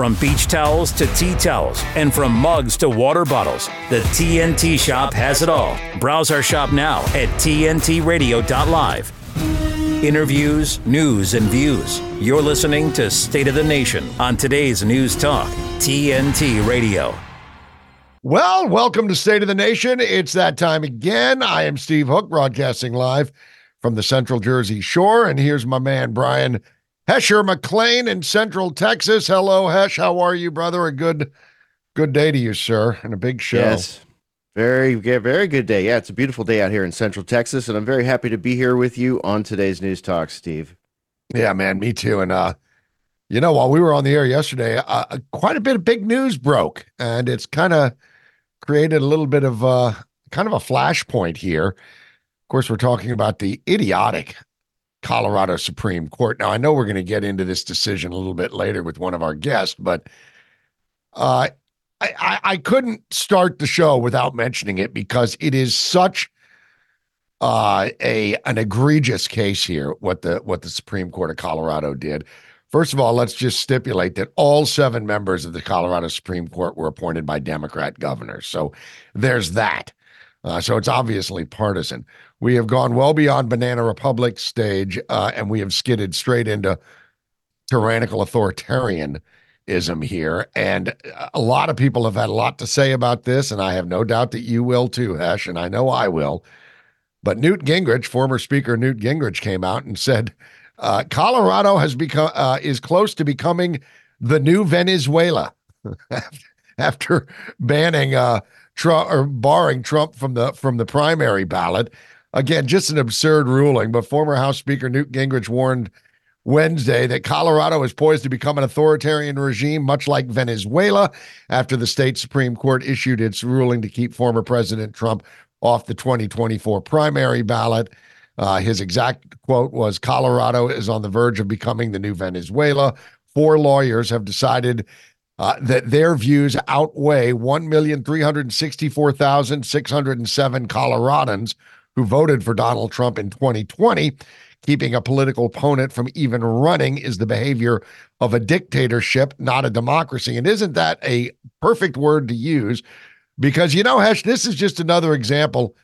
From beach towels to tea towels, and from mugs to water bottles, the TNT shop has it all. Browse our shop now at TNTRadio.live. Interviews, news, and views. You're listening to State of the Nation on today's News Talk, TNT Radio. Well, welcome to State of the Nation. It's that time again. I am Steve Hook, broadcasting live from the Central Jersey Shore. And here's my man, Brian Hesher McLean in Central Texas. Hello, Hesh. How are you, brother? A good good day to you, sir, and a big show. Yes. Very, very good day. Yeah, it's a beautiful day out here in Central Texas, and I'm very happy to be here with you on today's News Talk, Steve. Yeah, man, me too. And uh, you know, while we were on the air yesterday, uh, quite a bit of big news broke, and it's kind of created a little bit of uh, kind of a flashpoint here. Of course, we're talking about the idiotic Colorado Supreme Court. Now, I know we're going to get into this decision a little bit later with one of our guests, but uh, I, I, couldn't start the show without mentioning it because it is such uh, a an egregious case here. What the what the Supreme Court of Colorado did. First of all, let's just stipulate that all seven members of the Colorado Supreme Court were appointed by Democrat governors. So there's that. Uh, so it's obviously partisan. We have gone well beyond Banana Republic stage, uh, and we have skidded straight into tyrannical authoritarianism here. And a lot of people have had a lot to say about this, and I have no doubt that you will too, Hesh, and I know I will. But Newt Gingrich, former Speaker Newt Gingrich, came out and said uh, Colorado has become uh, is close to becoming the new Venezuela after banning uh, Trump or barring Trump from the from the primary ballot. Again, just an absurd ruling. But former House Speaker Newt Gingrich warned Wednesday that Colorado is poised to become an authoritarian regime, much like Venezuela, after the state Supreme Court issued its ruling to keep former President Trump off the 2024 primary ballot. Uh, his exact quote was Colorado is on the verge of becoming the new Venezuela. Four lawyers have decided uh, that their views outweigh 1,364,607 Coloradans who voted for Donald Trump in 2020 Keeping a political opponent from even running is the behavior of a dictatorship, not a democracy. And isn't that a perfect word to use? Because you know, Hesh, this is just another example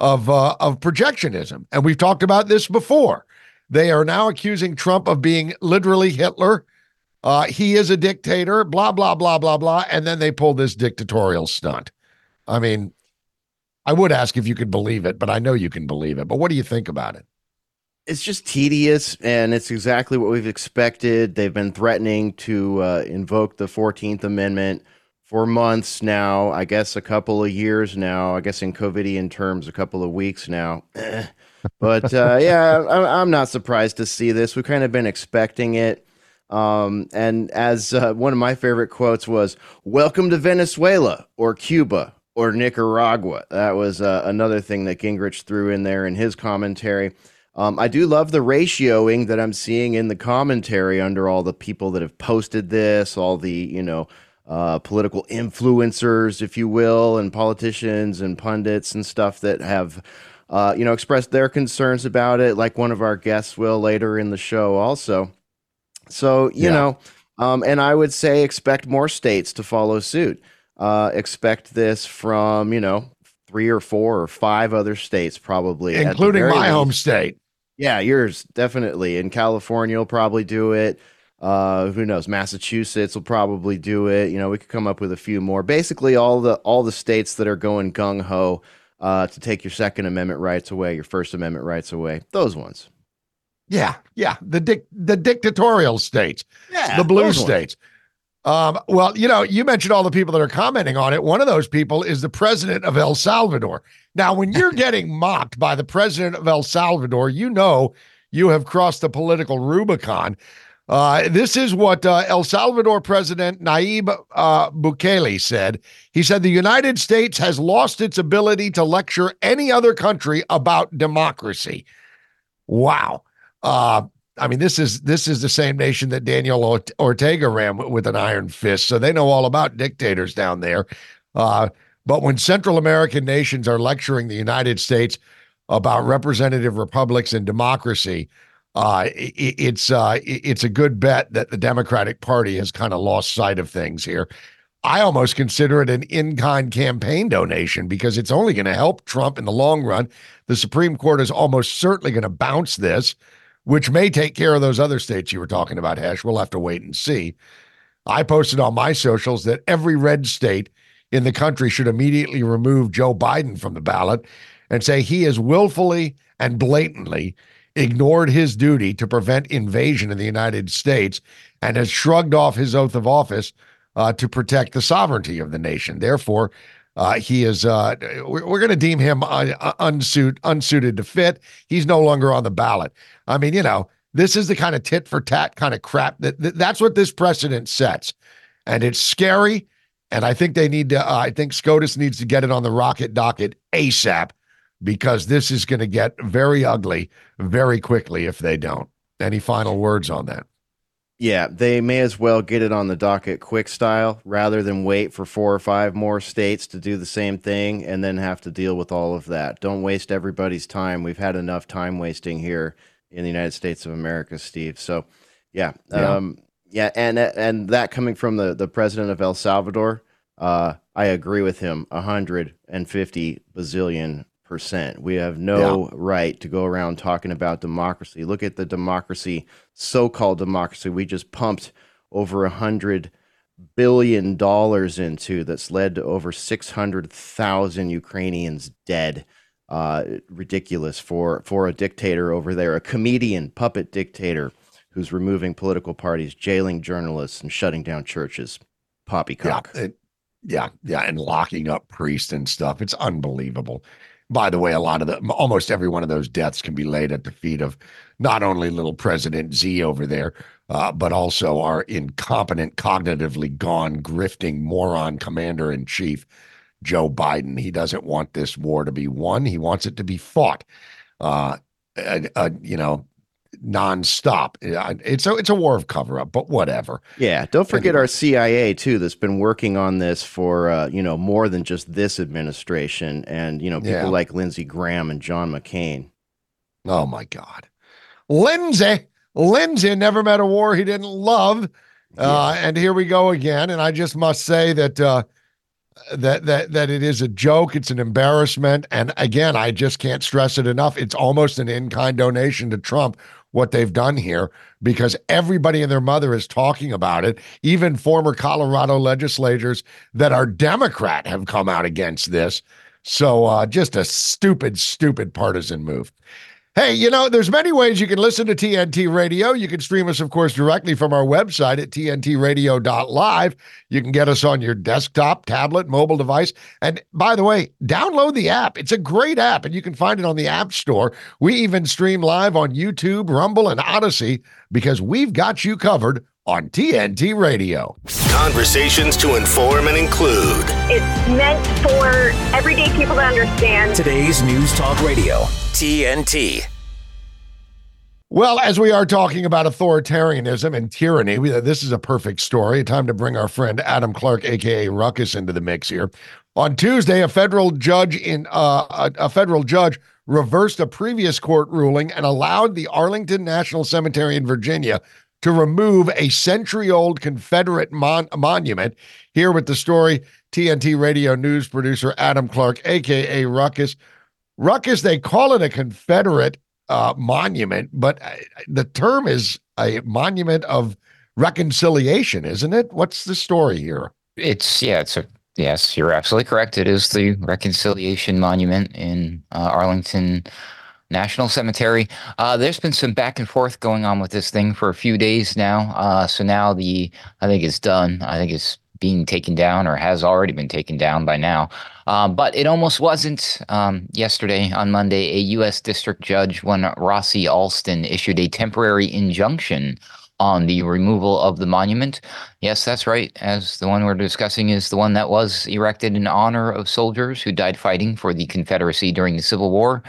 of uh, of projectionism, and we've talked about this before. They are now accusing Trump of being literally Hitler. Uh, he is a dictator, blah blah blah blah blah, and then they pull this dictatorial stunt. I mean, I would ask if you could believe it, but I know you can believe it. But what do you think about it? it's just tedious and it's exactly what we've expected. They've been threatening to uh, invoke the 14th Amendment for months now, I guess a couple of years now, I guess in COVIDian terms, a couple of weeks now. but uh, yeah, I'm not surprised to see this. We've kind of been expecting it. Um, and as uh, one of my favorite quotes was, Welcome to Venezuela or Cuba or Nicaragua. That was uh, another thing that Gingrich threw in there in his commentary. Um, I do love the ratioing that I'm seeing in the commentary under all the people that have posted this, all the, you know, uh, political influencers, if you will, and politicians and pundits and stuff that have, uh, you know, expressed their concerns about it, like one of our guests will later in the show also. So, you yeah. know, um, and I would say expect more states to follow suit. Uh, expect this from, you know, three or four or five other states, probably, including my least. home state. Yeah, yours definitely. In California, will probably do it. Uh, who knows? Massachusetts will probably do it. You know, we could come up with a few more. Basically, all the all the states that are going gung ho uh, to take your Second Amendment rights away, your First Amendment rights away. Those ones. Yeah, yeah. The dic- the dictatorial states. Yeah, the blue states. Um, well, you know, you mentioned all the people that are commenting on it. One of those people is the president of El Salvador. Now, when you're getting mocked by the president of El Salvador, you know you have crossed the political Rubicon. Uh, this is what uh, El Salvador President Nayib uh, Bukele said. He said the United States has lost its ability to lecture any other country about democracy. Wow. Uh, I mean, this is this is the same nation that Daniel Ortega ran with an iron fist, so they know all about dictators down there. Uh, but when Central American nations are lecturing the United States about representative republics and democracy, uh, it, it's uh, it's a good bet that the Democratic Party has kind of lost sight of things here. I almost consider it an in kind campaign donation because it's only going to help Trump in the long run. The Supreme Court is almost certainly going to bounce this, which may take care of those other states you were talking about, Hesh. We'll have to wait and see. I posted on my socials that every red state in the country should immediately remove Joe Biden from the ballot and say he has willfully and blatantly ignored his duty to prevent invasion in the United States and has shrugged off his oath of office uh, to protect the sovereignty of the nation. Therefore, uh, he is. Uh, we're, going to deem him unsuit, unsuited to fit. He's no longer on the ballot. I mean, you know, this is the kind of tit for tat kind of crap that, that that's what this precedent sets, and it's scary. And I think they need to. Uh, I think SCOTUS needs to get it on the rocket docket ASAP because this is going to get very ugly very quickly if they don't. Any final words on that? Yeah, they may as well get it on the docket quick style rather than wait for four or five more states to do the same thing and then have to deal with all of that. Don't waste everybody's time. We've had enough time wasting here in the United States of America, Steve. So, yeah, yeah, um, yeah and and that coming from the the president of El Salvador, uh, I agree with him. 150 bazillion percent. We have no yeah. right to go around talking about democracy. Look at the democracy, so-called democracy, we just pumped over a hundred billion dollars into that's led to over 600,000 Ukrainians dead. Uh, ridiculous for for a dictator over there, a comedian puppet dictator who's removing political parties, jailing journalists, and shutting down churches. Poppycock. Yeah, it, yeah, yeah, and locking up priests and stuff. It's unbelievable. By the way, a lot of the almost every one of those deaths can be laid at the feet of not only little President Z over there, uh, but also our incompetent, cognitively gone, grifting moron commander in chief, Joe Biden. He doesn't want this war to be won. He wants it to be fought. Uh, uh, you know, nonstop. It's a it's a war of cover up, but whatever. Yeah, don't forget anyway. our CIA too, that's been working on this for uh, you know more than just this administration, and you know people yeah. like Lindsey Graham and John McCain. Oh my God, Lindsey, Lindsey never met a war he didn't love, yeah. uh, and here we go again. And I just must say that. Uh, that that that it is a joke it's an embarrassment and again i just can't stress it enough it's almost an in-kind donation to trump what they've done here because everybody and their mother is talking about it. Even former Colorado legislators that are Democrat have come out against this. So uh, just a stupid, stupid partisan move. Hey, you know, there's many ways you can listen to TNT Radio. You can stream us, of course, directly from our website at tntradio.live. You can get us on your desktop, tablet, mobile device. And by the way, download the app. It's a great app, and you can find it on the App Store. We even stream live on YouTube, Rumble, and Odysee because we've got you covered on TNT Radio. Conversations to inform and include. It's meant for everyday people to understand. Today's News Talk Radio, TNT. Well, as we are talking about authoritarianism and tyranny, we, this is a perfect story. Time to bring our friend Adam Clark, aka Ruckus, into the mix here. On Tuesday, a federal judge in uh, a, a federal judge reversed a previous court ruling and allowed the Arlington National Cemetery in Virginia to remove a century old Confederate mon- monument. Here with the story, TNT radio news producer Adam Clark, AKA Ruckus. Ruckus, they call it a Confederate uh, monument, but uh, the term is a monument of reconciliation, isn't it? What's the story here? It's, yeah, it's a, yes, you're absolutely correct. It is the Reconciliation Monument in uh, Arlington, National Cemetery. Uh, there's been some back and forth going on with this thing for a few days now. Uh, so now the I think it's done. I think it's being taken down or has already been taken down by now. Um, but it almost wasn't. Um, yesterday on Monday, a U.S. District Judge, one Rossie Alston, issued a temporary injunction on the removal of the monument. Yes, that's right. As the one we're discussing is the one that was erected in honor of soldiers who died fighting for the Confederacy during the Civil War.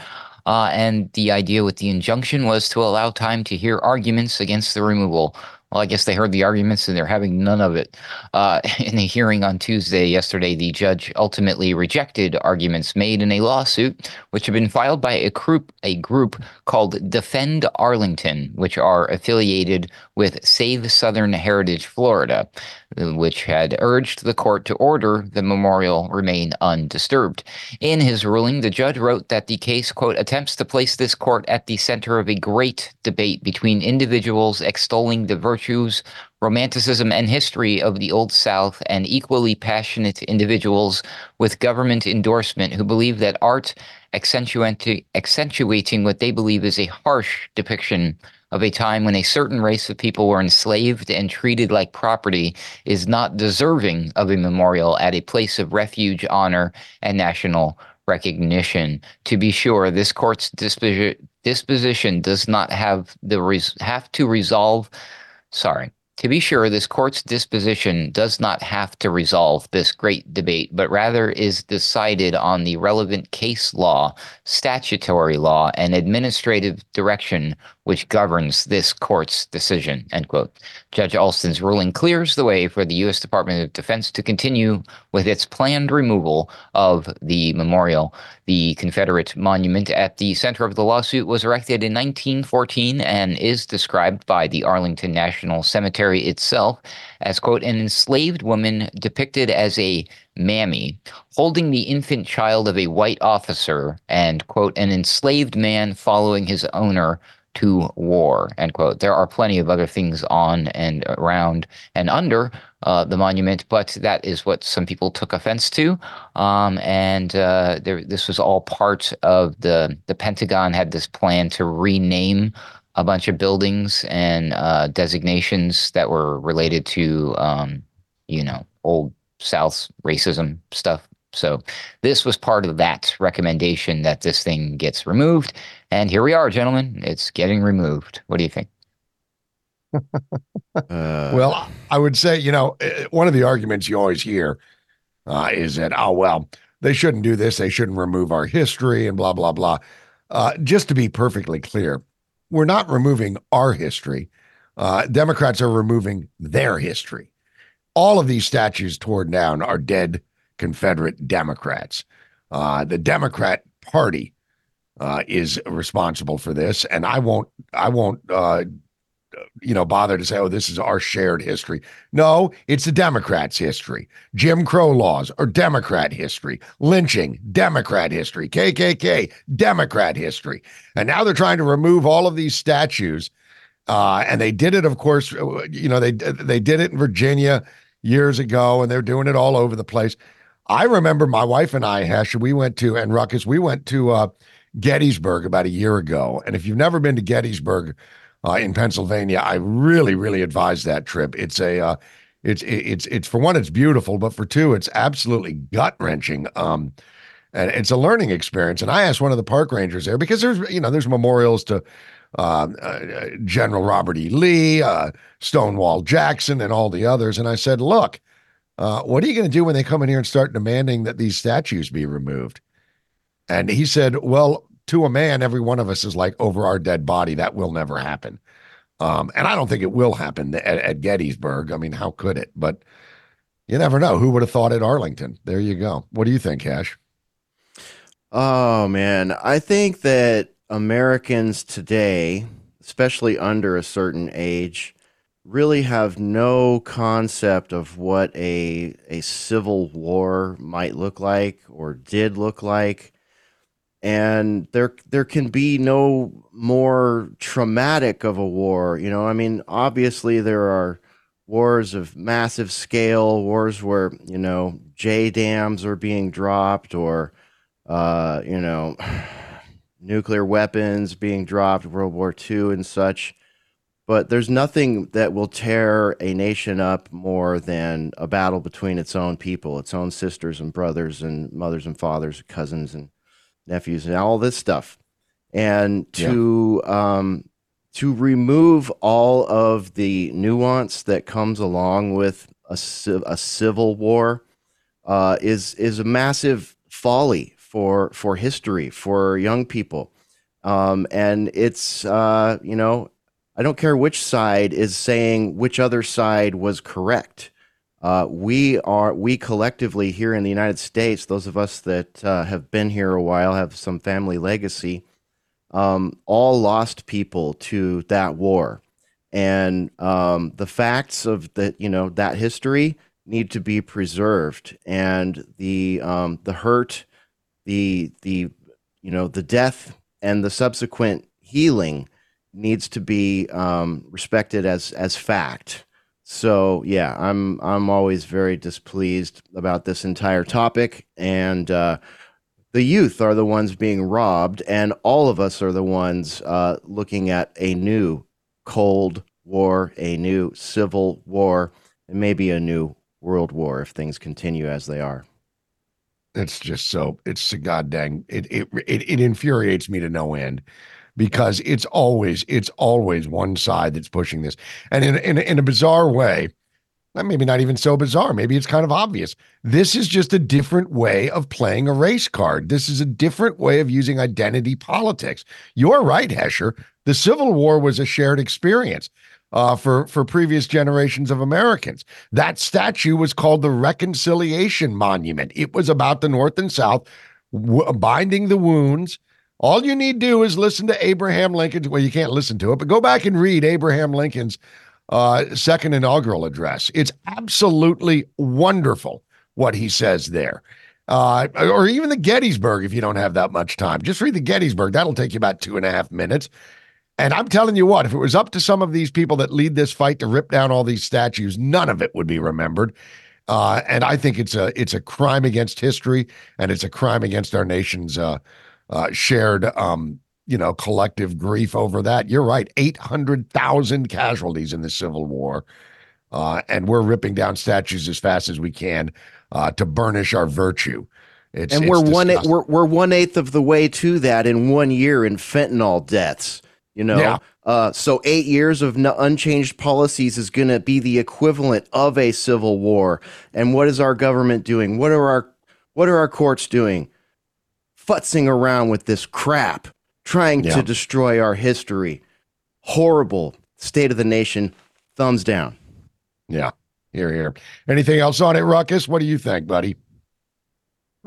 Uh, and the idea with the injunction was to allow time to hear arguments against the removal, Well, I guess they heard the arguments and they're having none of it. Uh, in a hearing on Tuesday, yesterday, the judge ultimately rejected arguments made in a lawsuit which had been filed by a group, a group called Defend Arlington, which are affiliated with Save Southern Heritage Florida, which had urged the court to order the memorial remain undisturbed. In his ruling, the judge wrote that the case, quote, attempts to place this court at the center of a great debate between individuals extolling the virtue virtues, romanticism, and history of the Old South, and equally passionate individuals with government endorsement who believe that art accentuating, accentuating what they believe is a harsh depiction of a time when a certain race of people were enslaved and treated like property is not deserving of a memorial at a place of refuge, honor, and national recognition. To be sure, this court's disposition does not have the res- have to resolve Sorry. To be sure, this court's disposition does not have to resolve this great debate, but rather is decided on the relevant case law, statutory law, and administrative direction which governs this court's decision, end quote. Judge Alston's ruling clears the way for the U.S. Department of Defense to continue with its planned removal of the memorial. The Confederate monument at the center of the lawsuit was erected in 1914 and is described by the Arlington National Cemetery itself as, quote, an enslaved woman depicted as a mammy holding the infant child of a white officer and, quote, an enslaved man following his owner to war, end quote. There are plenty of other things on and around and under uh, the monument, but that is what some people took offense to. Um, and uh, there, this was all part of the, the Pentagon had this plan to rename a bunch of buildings and uh, designations that were related to, um, you know, old South racism stuff. So this was part of that recommendation that this thing gets removed. And here we are, gentlemen. It's getting removed. What do you think? uh, well, I would say, you know, eh, one of the arguments you always hear uh, is that, oh, well, they shouldn't do this. They shouldn't remove our history and blah, blah, blah. Uh, just to be perfectly clear, we're not removing our history. Uh, Democrats are removing their history. All of these statues torn down are dead Confederate Democrats. Uh, the Democrat Party uh, is responsible for this, and I won't. I won't. You know, bother to say, "Oh, this is our shared history." No, it's the Democrats' history. Jim Crow laws are Democrat history. Lynching, Democrat history. KKK, Democrat history. And now they're trying to remove all of these statues. Uh, and they did it, of course. Uh, you know, they they did it in Virginia years ago, and they're doing it all over the place. I remember my wife and I, Hesh, we went to, and Ruckus, we went to uh, Gettysburg about a year ago. And if you've never been to Gettysburg uh, in Pennsylvania, I really, really advise that trip. It's a, uh, it's, it's, it's for one, it's beautiful, but for two, it's absolutely gut wrenching. Um, and it's a learning experience. And I asked one of the park rangers there because there's, you know, there's memorials to uh, uh, General Robert E. Lee, uh, Stonewall Jackson, and all the others. And I said, look, uh, what are you going to do when they come in here and start demanding that these statues be removed? And he said, Well, to a man, every one of us is like over our dead body. That will never happen. Um, and I don't think it will happen at, at, Gettysburg. I mean, how could it? But you never know. Who would have thought at Arlington? There you go. What do you think, Hesh? Oh, man. I think that Americans today, especially under a certain age, really have no concept of what a a civil war might look like or did look like and there there can be no more traumatic of a war you know? I mean obviously there are wars of massive scale wars where you know JDAMs are being dropped or uh you know nuclear weapons being dropped world war ii and such. But there's nothing that will tear a nation up more than a battle between its own people, its own sisters and brothers and mothers and fathers, cousins and nephews, and all this stuff. And to yeah. um, to remove all of the nuance that comes along with a, a civil war uh, is is a massive folly for for history for young people, um, and it's uh, you know I don't care which side is saying which other side was correct. Uh, we are we collectively here in the United States, those of us that uh, have been here a while, have some family legacy, um, all lost people to that war, and um, the facts of that you know that history need to be preserved, and the um, the hurt, the the you know the death and the subsequent healing needs to be um, respected as as fact so yeah, I'm I'm always very displeased about this entire topic, and uh, the youth are the ones being robbed, and all of us are the ones uh, looking at a new Cold War, a new Civil War, and maybe a new World War if things continue as they are. It's just so it's a goddamn it it it, it infuriates me to no end because it's always it's always one side that's pushing this, and in in, in a bizarre way, maybe not even so bizarre. Maybe it's kind of obvious. This is just a different way of playing a race card. This is a different way of using identity politics. You're right, Hesher. The Civil War was a shared experience uh, for for previous generations of Americans. That statue was called the Reconciliation Monument. It was about the North and South w- binding the wounds all you need to do is listen to Abraham Lincoln. Well, you can't listen to it, but go back and read Abraham Lincoln's uh, second inaugural address. It's absolutely wonderful what he says there. Uh, or even the Gettysburg, if you don't have that much time. Just read the Gettysburg. That'll take you about two and a half minutes. And I'm telling you what, if it was up to some of these people that lead this fight to rip down all these statues, none of it would be remembered. Uh, and I think it's a it's a crime against history, and it's a crime against our nation's uh, uh, shared, um, you know, collective grief over that. You're right. 800,000 casualties in the Civil War. Uh, and we're ripping down statues as fast as we can uh, to burnish our virtue. It's, and we're one eighth, we're we're one eighth of the way to that in one year in fentanyl deaths. You know, yeah. uh, so eight years of no, unchanged policies is going to be the equivalent of a civil war. And what is our government doing? What are our what are our courts doing? Futzing around with this crap, trying yeah. to destroy our history. Horrible state of the nation. Thumbs down. Yeah. Here, here. Anything else on it, Ruckus? What do you think, buddy?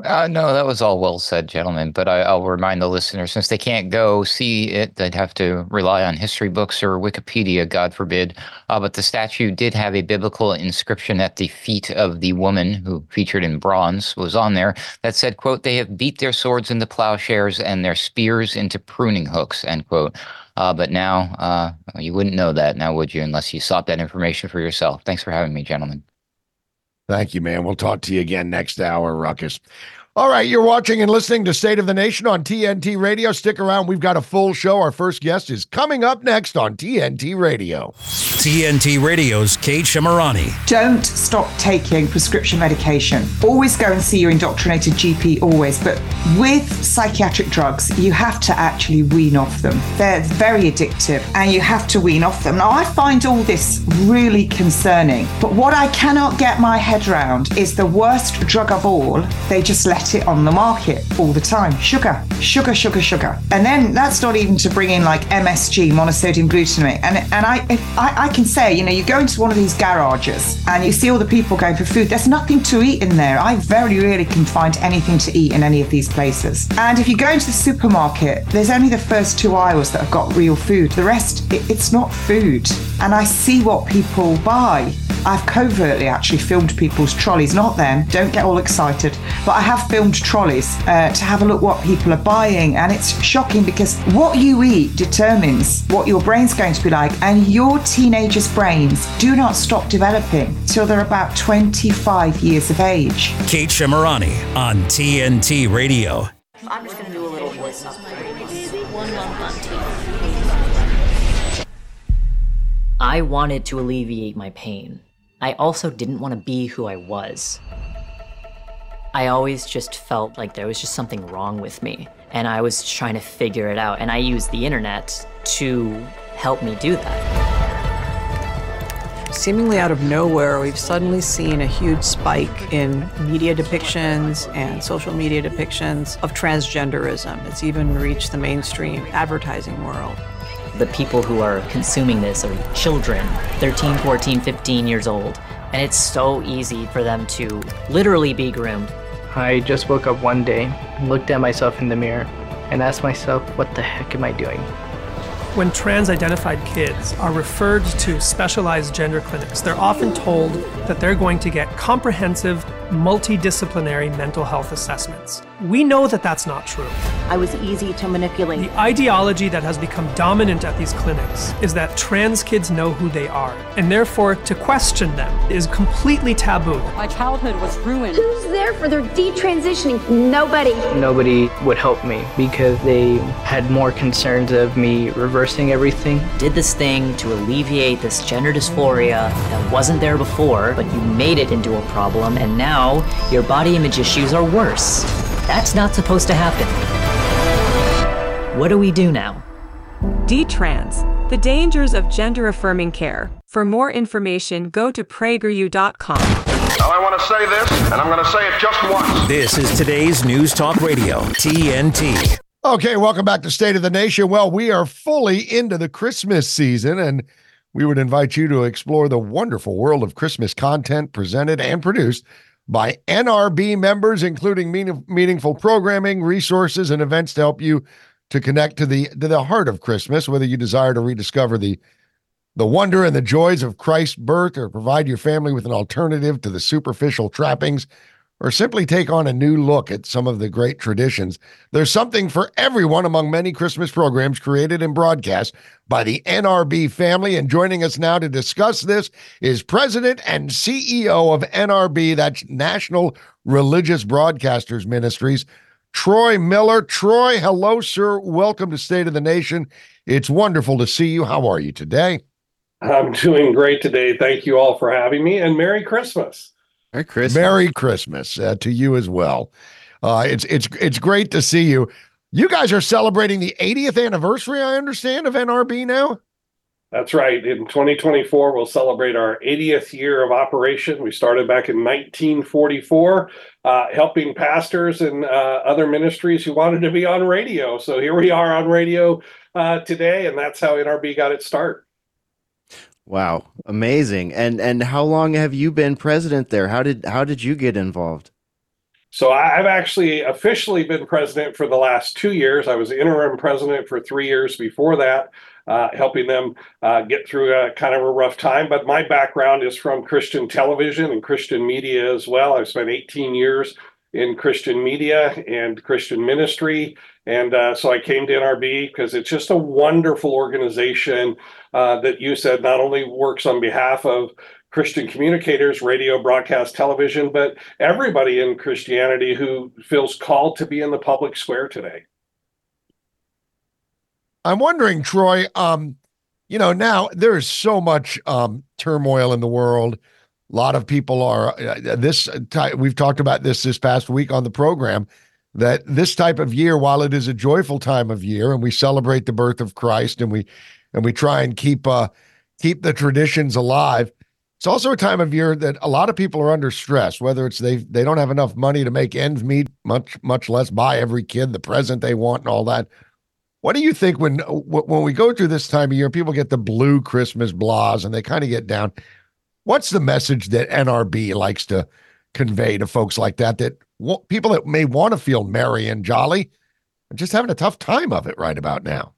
Uh, no, that was all well said, gentlemen. But I, will remind the listeners since they can't go see it, they'd have to rely on history books or Wikipedia, God forbid. Uh, but the statue did have a biblical inscription at the feet of the woman who featured in bronze was on there that said, "quote They have beat their swords into plowshares and their spears into pruning hooks." End quote. Uh, but now uh, you wouldn't know that now, would you, unless you sought that information for yourself? Thanks for having me, gentlemen. Thank you, man. We'll talk to you again next hour, Ruckus. All right, you're watching and listening to State of the Nation on TNT Radio. Stick around, we've got a full show. Our first guest is coming up next on TNT Radio. TNT Radio's Kate Shemirani. Don't stop taking prescription medication. Always go and see your indoctrinated GP, always. But with psychiatric drugs, you have to actually wean off them. They're very addictive and you have to wean off them. Now, I find all this really concerning, but what I cannot get my head around is the worst drug of all. They just let it on the market all the time. Sugar, sugar, sugar, sugar. And then that's not even to bring in like MSG, monosodium glutamate. And and I, I, I can say, you know, you go into one of these garages and you see all the people going for food. There's nothing to eat in there. I very rarely can find anything to eat in any of these places. And if you go into the supermarket, there's only the first two aisles that have got real food. The rest, it, it's not food. And I see what people buy. I've covertly actually filmed people's trolleys, not them, don't get all excited, but I have filmed trolleys uh, to have a look what people are buying. And it's shocking because what you eat determines what your brain's going to be like. And your teenagers' brains do not stop developing till they're about 25 years of age. Kate Shemirani on TNT Radio. I'm just going to do a little voice One month on I wanted to alleviate my pain. I also didn't want to be who I was. I always just felt like there was just something wrong with me, and I was trying to figure it out, and I used the internet to help me do that. Seemingly out of nowhere, we've suddenly seen a huge spike in media depictions and social media depictions of transgenderism. It's even reached the mainstream advertising world. The people who are consuming this are children, 13, 14, 15 years old. And it's so easy for them to literally be groomed. I just woke up one day, looked at myself in the mirror, and asked myself, what the heck am I doing? When trans identified kids are referred to specialized gender clinics, they're often told that they're going to get comprehensive, multidisciplinary mental health assessments. We know that that's not true. I was easy to manipulate. The ideology that has become dominant at these clinics is that trans kids know who they are, and therefore to question them is completely taboo. My childhood was ruined. Who's there for their detransitioning? Nobody. Nobody would help me because they had more concerns of me reversing everything. Did this thing to alleviate this gender dysphoria that wasn't there before, but you made it into a problem, and now your body image issues are worse. That's not supposed to happen. What do we do now? D-Trans, the dangers of gender affirming care. For more information, go to prageru.com. Now, I want to say this, and I'm going to say it just once. This is today's News Talk Radio, TNT. Okay, welcome back to State of the Nation. Well, we are fully into the Christmas season, and we would invite you to explore the wonderful world of Christmas content presented and produced by NRB members, including meaning, meaningful programming, resources, and events to help you to connect to the to the heart of Christmas, whether you desire to rediscover the the wonder and the joys of Christ's birth, or provide your family with an alternative to the superficial trappings or simply take on a new look at some of the great traditions. There's something for everyone among many Christmas programs created and broadcast by the NRB family. And joining us now to discuss this is President and CEO of NRB, that's National Religious Broadcasters Ministries, Troy Miller. Troy, hello, sir. Welcome to State of the Nation. It's wonderful to see you. How are you today? I'm doing great today. Thank you all for having me, and Merry Christmas. Merry Christmas. Merry Christmas uh, to you as well. Uh, it's it's it's great to see you. You guys are celebrating the 80th anniversary, I understand, of NRB now. That's right. In 2024, we'll celebrate our 80th year of operation. We started back in 1944, uh, helping pastors and uh, other ministries who wanted to be on radio. So here we are on radio uh, today, and that's how NRB got its start. Wow, amazing! And and how long have you been president there? How did how did you get involved? So I've actually officially been president for the last two years. I was interim president for three years before that, uh, helping them uh, get through a kind of a rough time. But my background is from Christian television and Christian media as well. I've spent 18 years in Christian media and Christian ministry. And uh, so I came to NRB because it's just a wonderful organization uh, that you said not only works on behalf of Christian communicators, radio, broadcast, television, but everybody in Christianity who feels called to be in the public square today. I'm wondering, Troy, um, you know, now there's so much um, turmoil in the world. A lot of people are uh, this. Ty- we've talked about this this past week on the program that this type of year, while it is a joyful time of year, and we celebrate the birth of Christ, and we and we try and keep uh, keep the traditions alive. It's also a time of year that a lot of people are under stress. Whether it's they they don't have enough money to make ends meet, much much less buy every kid the present they want and all that. What do you think when when we go through this time of year, people get the blue Christmas blahs and they kind of get down? What's the message that NRB likes to convey to folks like that? That people that may want to feel merry and jolly are just having a tough time of it right about now.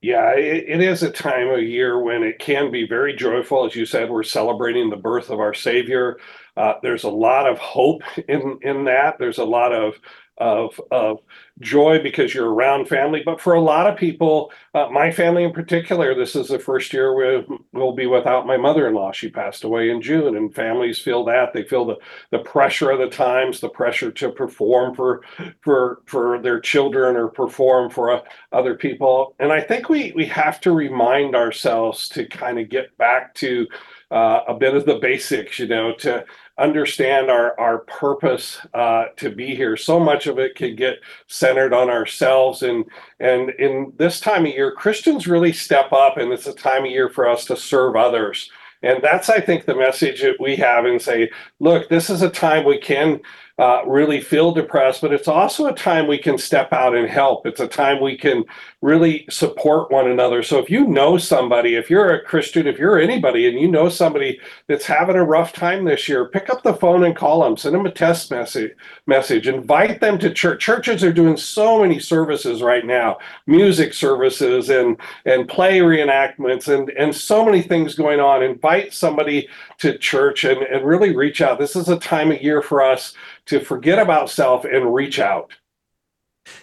Yeah, it, it is a time of year when it can be very joyful. As you said, we're celebrating the birth of our Savior. Uh, there's a lot of hope in in that. There's a lot of of of joy because you're around family. But for a lot of people, uh, my family in particular, this is the first year we will be without my mother-in-law. She passed away in June, and families feel that they feel the the pressure of the times, the pressure to perform for for for their children or perform for uh, other people. And I think we we have to remind ourselves to kind of get back to a bit of the basics, you know, to understand our our purpose uh, to be here. So much of it can get centered on ourselves, and and in this time of year, Christians really step up, and it's a time of year for us to serve others. And that's, I think, the message that we have and say, look, this is a time we can uh, really feel depressed, but it's also a time we can step out and help. It's a time we can really support one another. So if you know somebody, if you're a Christian, if you're anybody and you know somebody that's having a rough time this year, pick up the phone and call them, send them a test message, message, invite them to church. Churches are doing so many services right now, music services and and play reenactments and and so many things going on. Invite somebody to church and, and really reach out. This is a time of year for us to forget about self and reach out.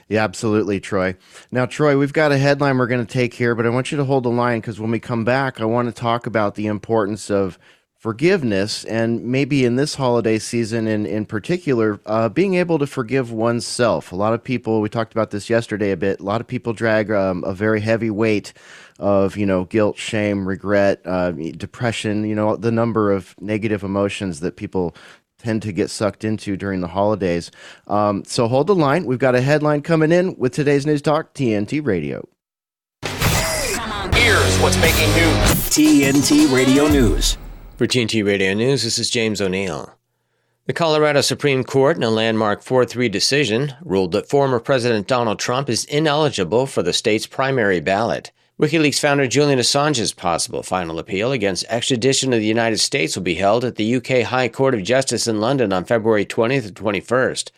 Yeah, absolutely, Troy. Now, Troy, we've got a headline we're going to take here, but I want you to hold the line because when we come back, I want to talk about the importance of forgiveness and maybe in this holiday season in, in particular, uh, being able to forgive oneself. A lot of people, we talked about this yesterday a bit, a lot of people drag um, a very heavy weight of, you know, guilt, shame, regret, uh, depression, you know, the number of negative emotions that people tend to get sucked into during the holidays. Um, so hold the line. We've got a headline coming in with today's News Talk, TNT Radio. Here's what's making news. TNT Radio News. For TNT Radio News, this is James O'Neill. The Colorado Supreme Court, in a landmark 4 3 decision, ruled that former President Donald Trump is ineligible for the state's primary ballot. WikiLeaks founder Julian Assange's possible final appeal against extradition to the United States will be held at the UK High Court of Justice in London on February 20th and 21st.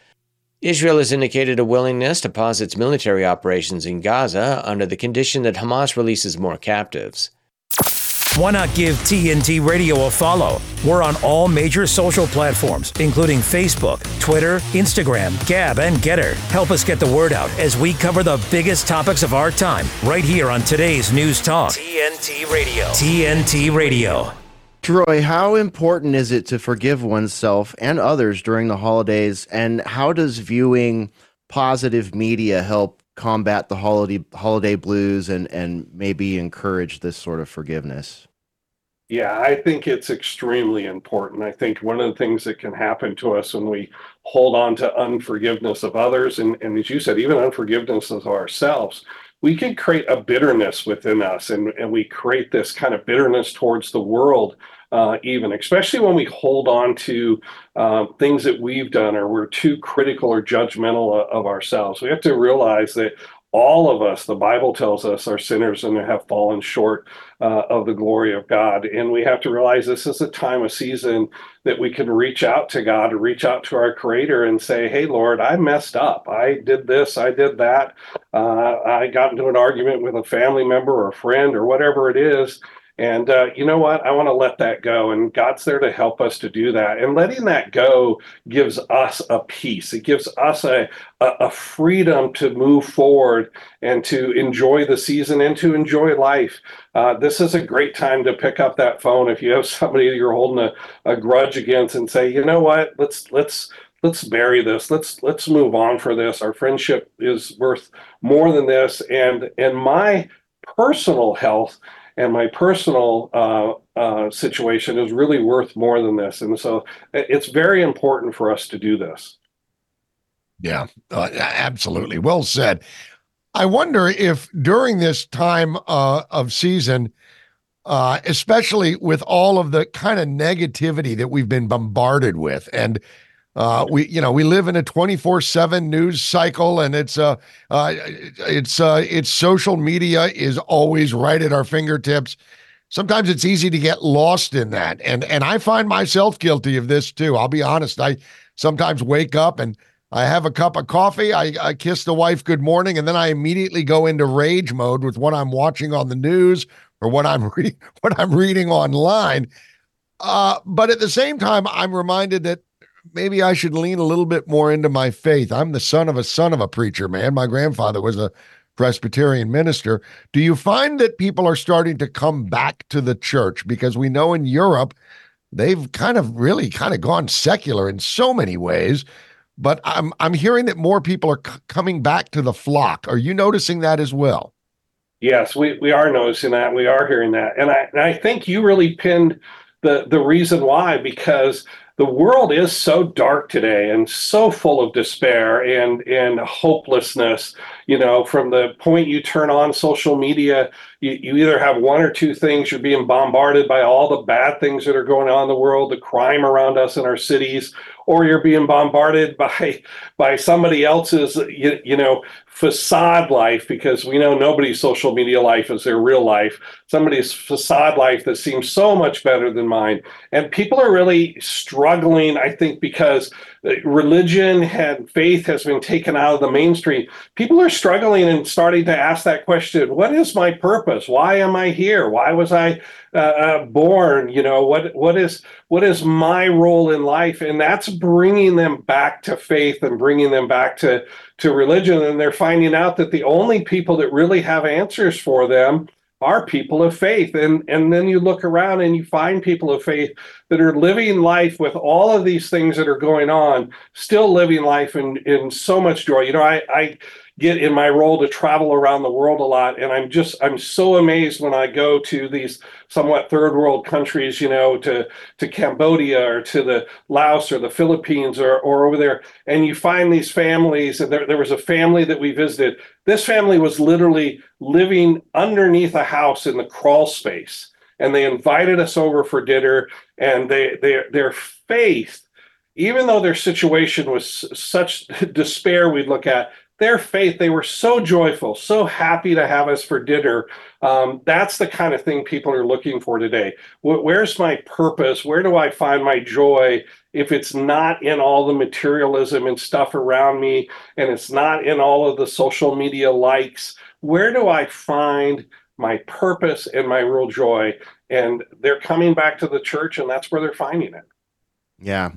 Israel has indicated a willingness to pause its military operations in Gaza under the condition that Hamas releases more captives. Why not give TNT Radio a follow? We're on all major social platforms, including Facebook, Twitter, Instagram, Gab, and Gettr. Help us get the word out as we cover the biggest topics of our time right here on today's News Talk. TNT Radio. TNT Radio. Troy, how important is it to forgive oneself and others during the holidays? And how does viewing positive media help combat the holiday holiday blues and and maybe encourage this sort of forgiveness? Yeah, I think it's extremely important. I think one of the things that can happen to us when we hold on to unforgiveness of others, and, and as you said, even unforgiveness of ourselves, we can create a bitterness within us and, and we create this kind of bitterness towards the world uh, even especially when we hold on to uh, things that we've done or we're too critical or judgmental of ourselves we have to realize that all of us, the Bible tells us, are sinners and have fallen short uh, of the glory of God. And we have to realize this is a time, a season that we can reach out to God, reach out to our Creator, and say, "Hey, Lord, I messed up. I did this. I did that. Uh, I got into an argument with a family member or a friend or whatever it is." And uh, you know what? I want to let that go. And God's there to help us to do that. And letting that go gives us a peace. It gives us a, a, a, freedom to move forward and to enjoy the season and to enjoy life. Uh, this is a great time to pick up that phone if you have somebody you're holding a, a grudge against and say, you know what? Let's let's let's bury this. Let's let's move on for this. Our friendship is worth more than this. And and my personal health and my personal uh, uh, situation is really worth more than this. And so it's very important for us to do this. Yeah, uh, absolutely. Well said. I wonder if during this time uh, of season, uh, especially with all of the kind of negativity that we've been bombarded with, and uh, we, you know, we live in a 24 seven news cycle and it's, uh, uh, it's, uh, it's social media is always right at our fingertips. Sometimes it's easy to get lost in that. And, and I find myself guilty of this too. I'll be honest. I sometimes wake up and I have a cup of coffee. I, I kiss the wife good morning, and then I immediately go into rage mode with what I'm watching on the news or what I'm reading, what I'm reading online. Uh, but at the same time, I'm reminded that maybe I should lean a little bit more into my faith. I'm the son of a son of a preacher, man. My grandfather was a Presbyterian minister. Do you find that people are starting to come back to the church? Because we know in Europe, they've kind of really kind of gone secular in so many ways. But I'm I'm hearing that more people are c- coming back to the flock. Are you noticing that as well? Yes, we, we are noticing that. We are hearing that, and I and I think you really pinned the the reason why because the world is so dark today and so full of despair and and hopelessness you know, from the point you turn on social media, you, you either have one or two things. You're being bombarded by all the bad things that are going on in the world, the crime around us in our cities, or you're being bombarded by by somebody else's you, you know facade life because we know nobody's social media life is their real life somebody's facade life that seems so much better than mine and people are really struggling i think because religion and faith has been taken out of the mainstream. People are struggling and starting to ask that question what is my purpose? Why am i here? Why was i uh, uh, born? You know what what is what is my role in life? And that's bringing them back to faith and bringing them back to to religion. And they're finding out that the only people that really have answers for them are people of faith. And and then you look around and you find people of faith that are living life with all of these things that are going on still living life in in so much joy. You know i i get in my role to travel around the world a lot. And i'm just i'm so amazed when i go to these somewhat third world countries you know to to cambodia or to the laos or the philippines or, or over there. And you find these families and there, there was a family that we visited. This family was literally living underneath a house in the crawl space. And they invited us over for dinner and they their their faith even though their situation was such despair we'd look at their faith, they were so joyful, so happy to have us for dinner. Um, that's the kind of thing people are looking for today. Where's my purpose? Where do I find my joy if it's not in all the materialism and stuff around me and it's not in all of the social media likes? Where do I find my purpose and my real joy? And they're coming back to the church, and that's where they're finding it. Yeah,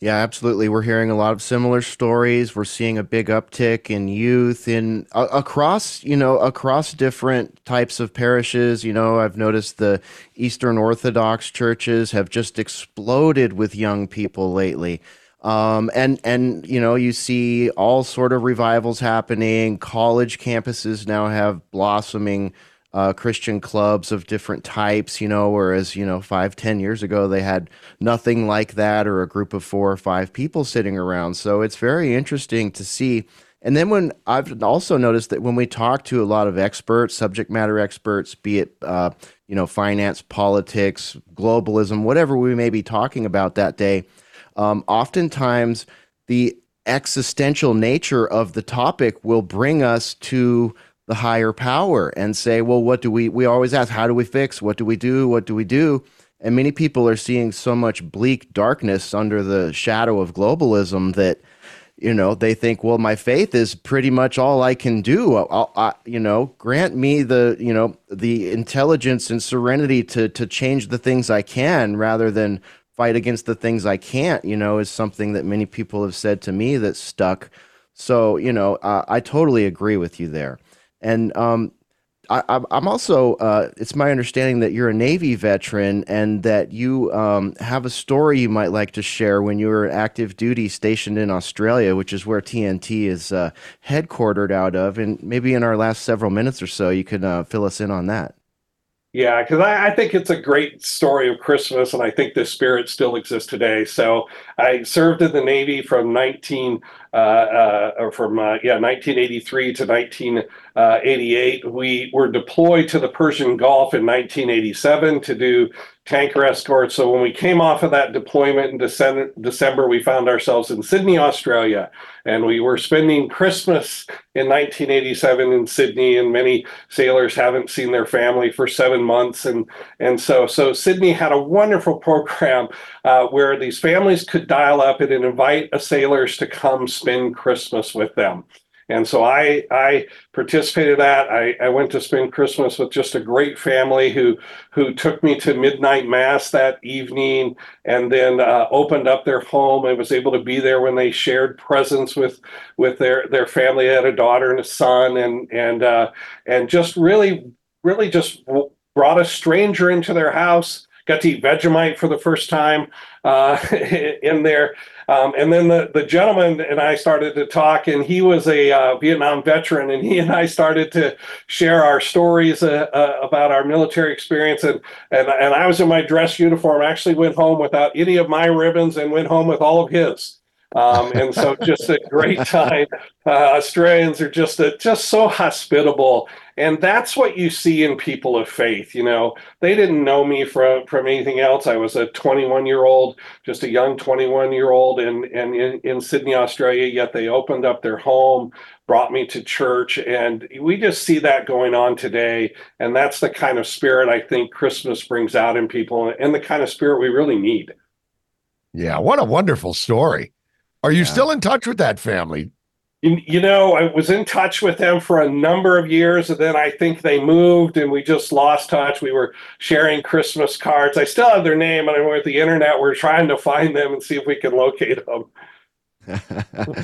yeah, absolutely. We're hearing a lot of similar stories. We're seeing a big uptick in youth in uh, across, you know, across different types of parishes. You know, I've noticed the Eastern Orthodox churches have just exploded with young people lately. Um, and and you know you see all sort of revivals happening. College campuses now have blossoming uh, Christian clubs of different types, you know, whereas, you know, five, ten years ago, they had nothing like that or a group of four or five people sitting around. So it's very interesting to see. And then when I've also noticed that when we talk to a lot of experts, subject matter experts, be it, uh, you know, finance, politics, globalism, whatever we may be talking about that day, um, oftentimes the existential nature of the topic will bring us to the higher power and say, well, what do we, we always ask, how do we fix? What do we do? What do we do? And many people are seeing so much bleak darkness under the shadow of globalism that, you know, they think, well, my faith is pretty much all I can do. I'll, I, you know, grant me the, you know, the intelligence and serenity to to change the things I can rather than fight against the things I can't. You know, is something that many people have said to me that stuck. So, you know, uh, I totally agree with you there. And um, I, am also, uh, it's my understanding that you're a Navy veteran and that you um, have a story you might like to share when you were active duty stationed in Australia, which is where TNT is uh, headquartered out of. And maybe in our last several minutes or so, you can uh, fill us in on that. Yeah, because I, I, think it's a great story of Christmas, and I think the spirit still exists today. So I served in the Navy from 19 uh, uh, or from uh, yeah 1983 to 1988. We were deployed to the Persian Gulf in 1987 to do tanker escorts. So when we came off of that deployment in December, December, we found ourselves in Sydney, Australia, and we were spending Christmas in 1987 in Sydney. And many sailors haven't seen their family for seven months, and and so so Sydney had a wonderful program uh, where these families could dial up and invite sailors to come spend Christmas with them. And so I I participated that. I, I went to spend Christmas with just a great family who who took me to midnight mass that evening and then uh, opened up their home and was able to be there when they shared presents with with their their family. They had a daughter and a son and and uh, and just really really just brought a stranger into their house. Got to eat Vegemite for the first time uh, in there um, and then the, the gentleman and I started to talk, and he was a uh, Vietnam veteran, and he and I started to share our stories uh, uh, about our military experience. And, and, and I was in my dress uniform, actually went home without any of my ribbons and went home with all of his. Um, and so just a great time. Uh, Australians are just a, just so hospitable, and that's what you see in people of faith. You know, they didn't know me from from anything else. I was a 21 year old, just a young 21 year old, and and in, in Sydney, Australia. Yet they opened up their home, brought me to church, and we just see that going on today. And that's the kind of spirit I think Christmas brings out in people, and the kind of spirit we really need. Yeah, what a wonderful story. Are you still in touch with that family? You, you know, I was in touch with them for a number of years, and then I think they moved, and we just lost touch. We were sharing Christmas cards. I still have their name, and I'm with the internet. We're trying to find them and see if we can locate them.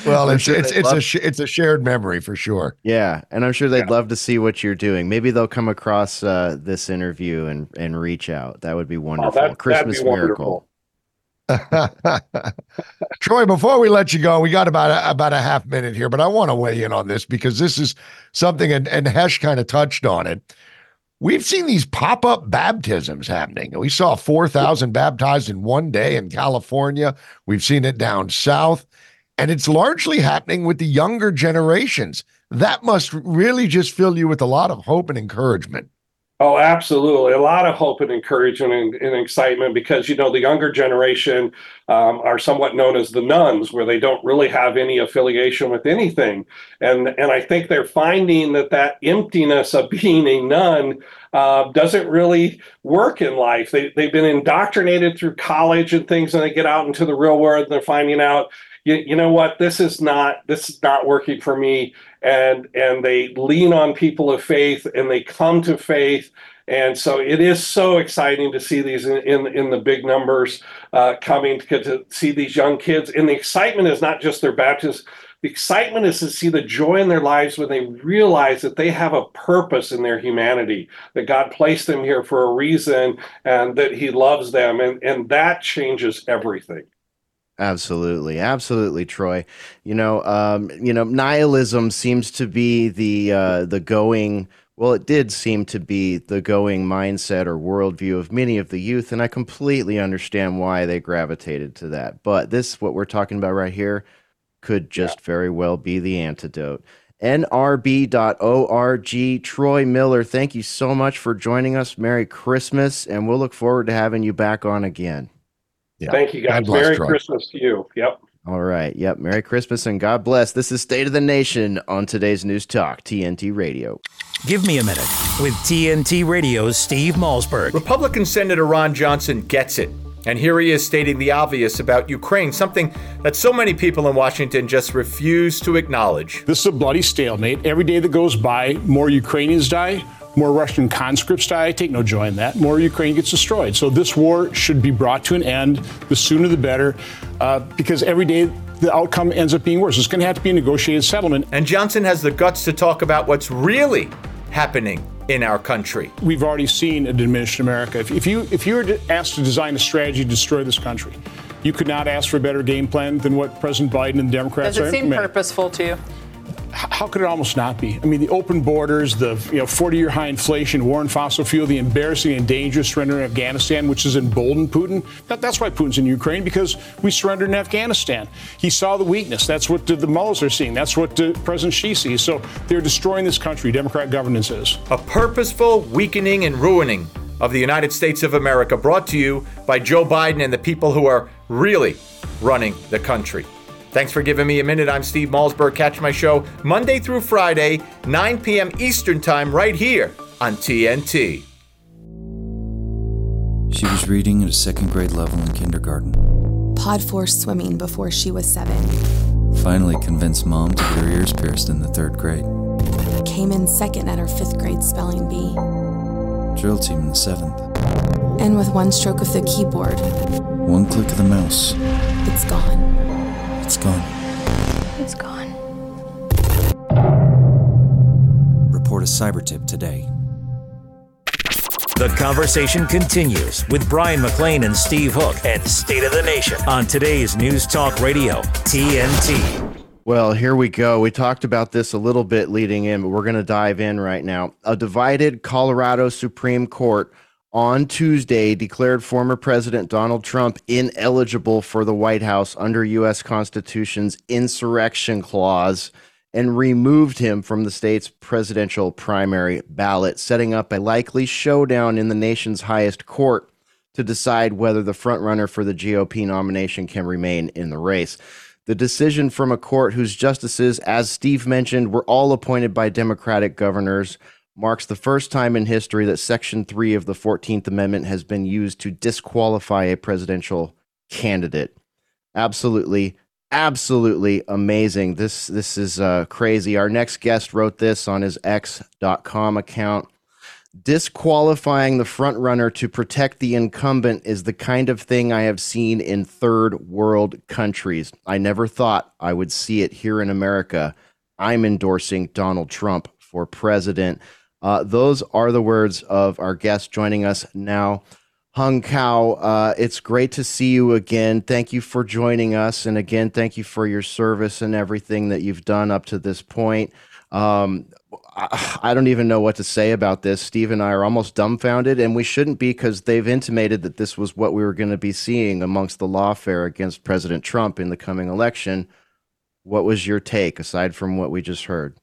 Well, I'm it's sure it's they'd it's a sh- it's a shared memory for sure. Yeah, and I'm sure they'd love to see what you're doing. Maybe they'll come across uh, this interview and and reach out. That would be wonderful. that'd be Christmas miracle. Troy, before we let you go, we got about a, about a half minute here, but I want to weigh in on this because this is something, and, and Hesh kind of touched on it. We've seen these pop up baptisms happening. We saw 4,000 baptized in one day in California. We've seen it down south, and it's largely happening with the younger generations. That must really just fill you with a lot of hope and encouragement. Oh, absolutely. A lot of hope and encouragement and, and excitement because, you know, the younger generation um, are somewhat known as the nones, where they don't really have any affiliation with anything. And, and I think they're finding that that emptiness of being a none uh, doesn't really work in life. They, they've been indoctrinated through college and things, and they get out into the real world and they're finding out, you, you know what, this is not this is not working for me. And and they lean on people of faith and they come to faith. And so it is so exciting to see these in in, in the big numbers uh, coming to, to see these young kids. And the excitement is not just their baptism. The excitement is to see the joy in their lives when they realize that they have a purpose in their humanity, that God placed them here for a reason and that He loves them. And, and that changes everything. Absolutely, absolutely, Troy. You know, um, you know, nihilism seems to be the uh, the going. Well, it did seem to be the going mindset or worldview of many of the youth, and I completely understand why they gravitated to that. But this, what we're talking about right here, could just very well be the antidote. nrb.org. Troy Miller, thank you so much for joining us. Merry Christmas, and we'll look forward to having you back on again. Thank you, guys. Bless, Merry Troy. Christmas to you. Yep. All right. Yep. Merry Christmas and God bless. This is State of the Nation on today's News Talk, TNT Radio. Give me a minute with TNT Radio's Steve Malzberg. Republican Senator Ron Johnson gets it. And here he is stating the obvious about Ukraine, something that so many people in Washington just refuse to acknowledge. This is a bloody stalemate. Every day that goes by, more Ukrainians die, more Russian conscripts die. I take no joy in that. More Ukraine gets destroyed. So this war should be brought to an end. The sooner the better, uh, because every day the outcome ends up being worse. It's going to have to be a negotiated settlement. And Johnson has the guts to talk about what's really happening in our country. We've already seen a diminished America. If, if you if you were to asked to design a strategy to destroy this country, you could not ask for a better game plan than what President Biden and the Democrats are. Does are it seem implementing. purposeful to you? How could it almost not be? I mean, the open borders, the you know 40-year high inflation, war on fossil fuel, the embarrassing and dangerous surrender in Afghanistan, which has emboldened Putin. That, that's why Putin's in Ukraine because we surrendered in Afghanistan. He saw the weakness. That's what the, mullahs are seeing. That's what President Xi sees. So they're destroying this country. Democrat governance is. A purposeful weakening and ruining of the United States of America brought to you by Joe Biden and the people who are really running the country. Thanks for giving me a minute. I'm Steve Malzberg. Catch my show Monday through Friday, 9 p.m. Eastern Time, right here on TNT. She was reading at a second grade level in kindergarten. Pod force swimming before she was seven. Finally convinced mom to get her ears pierced in the third grade. Came in second at her fifth grade spelling bee. Drill team in the seventh. And with one stroke of the keyboard, One click of the mouse. it's gone. It's gone. It's gone. Report a cyber tip today. The conversation continues with Brian McLean and Steve Hook at State of the Nation on today's News Talk Radio, TNT. Well, here we go. We talked about this a little bit leading in, but we're going to dive in right now. A divided Colorado Supreme Court on Tuesday declared former President Donald Trump ineligible for the White House under U.S. Constitution's insurrection clause and removed him from the state's presidential primary ballot, setting up a likely showdown in the nation's highest court to decide whether the frontrunner for the GOP nomination can remain in the race. The decision from a court whose justices, as Steve mentioned, were all appointed by Democratic governors marks the first time in history that Section 3 of the 14th Amendment has been used to disqualify a presidential candidate. Absolutely, absolutely amazing. This this is uh, crazy. Our next guest wrote this on his x.com account. Disqualifying the frontrunner to protect the incumbent is the kind of thing I have seen in third world countries. I never thought I would see it here in America. I'm endorsing Donald Trump for president. Uh, those are the words of our guest joining us now. Hung Cao, uh, it's great to see you again. Thank you for joining us. And again, thank you for your service and everything that you've done up to this point. Um, I, I don't even know what to say about this. Steve and I are almost dumbfounded, and we shouldn't be because they've intimated that this was what we were going to be seeing amongst the lawfare against President Trump in the coming election. What was your take aside from what we just heard?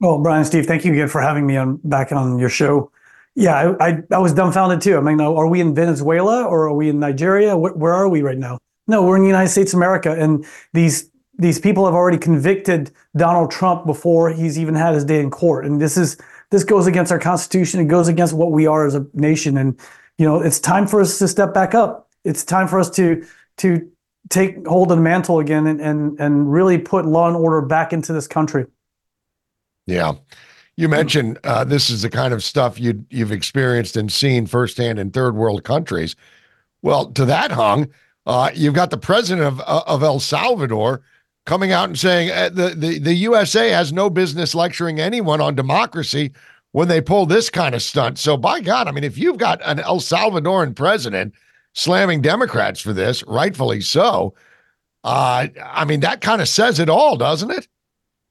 Well, Brian, Steve, thank you again for having me on back on your show. Yeah, I, I, I was dumbfounded too. I mean, are we in Venezuela or are we in Nigeria? Where, where are we right now? No, we're in the United States of America, and these these people have already convicted Donald Trump before he's even had his day in court, and this is this goes against our Constitution. It goes against what we are as a nation, and you know, it's time for us to step back up. It's time for us to to take hold of the mantle again and and and really put law and order back into this country. Yeah. You mentioned uh, this is the kind of stuff you you've experienced and seen firsthand in third world countries. Well, to that hung, uh, you've got the president of uh, of El Salvador coming out and saying uh, the, the the USA has no business lecturing anyone on democracy when they pull this kind of stunt. So, by God, I mean, if you've got an El Salvadoran president slamming Democrats for this, rightfully so, uh, I mean, that kind of says it all, doesn't it?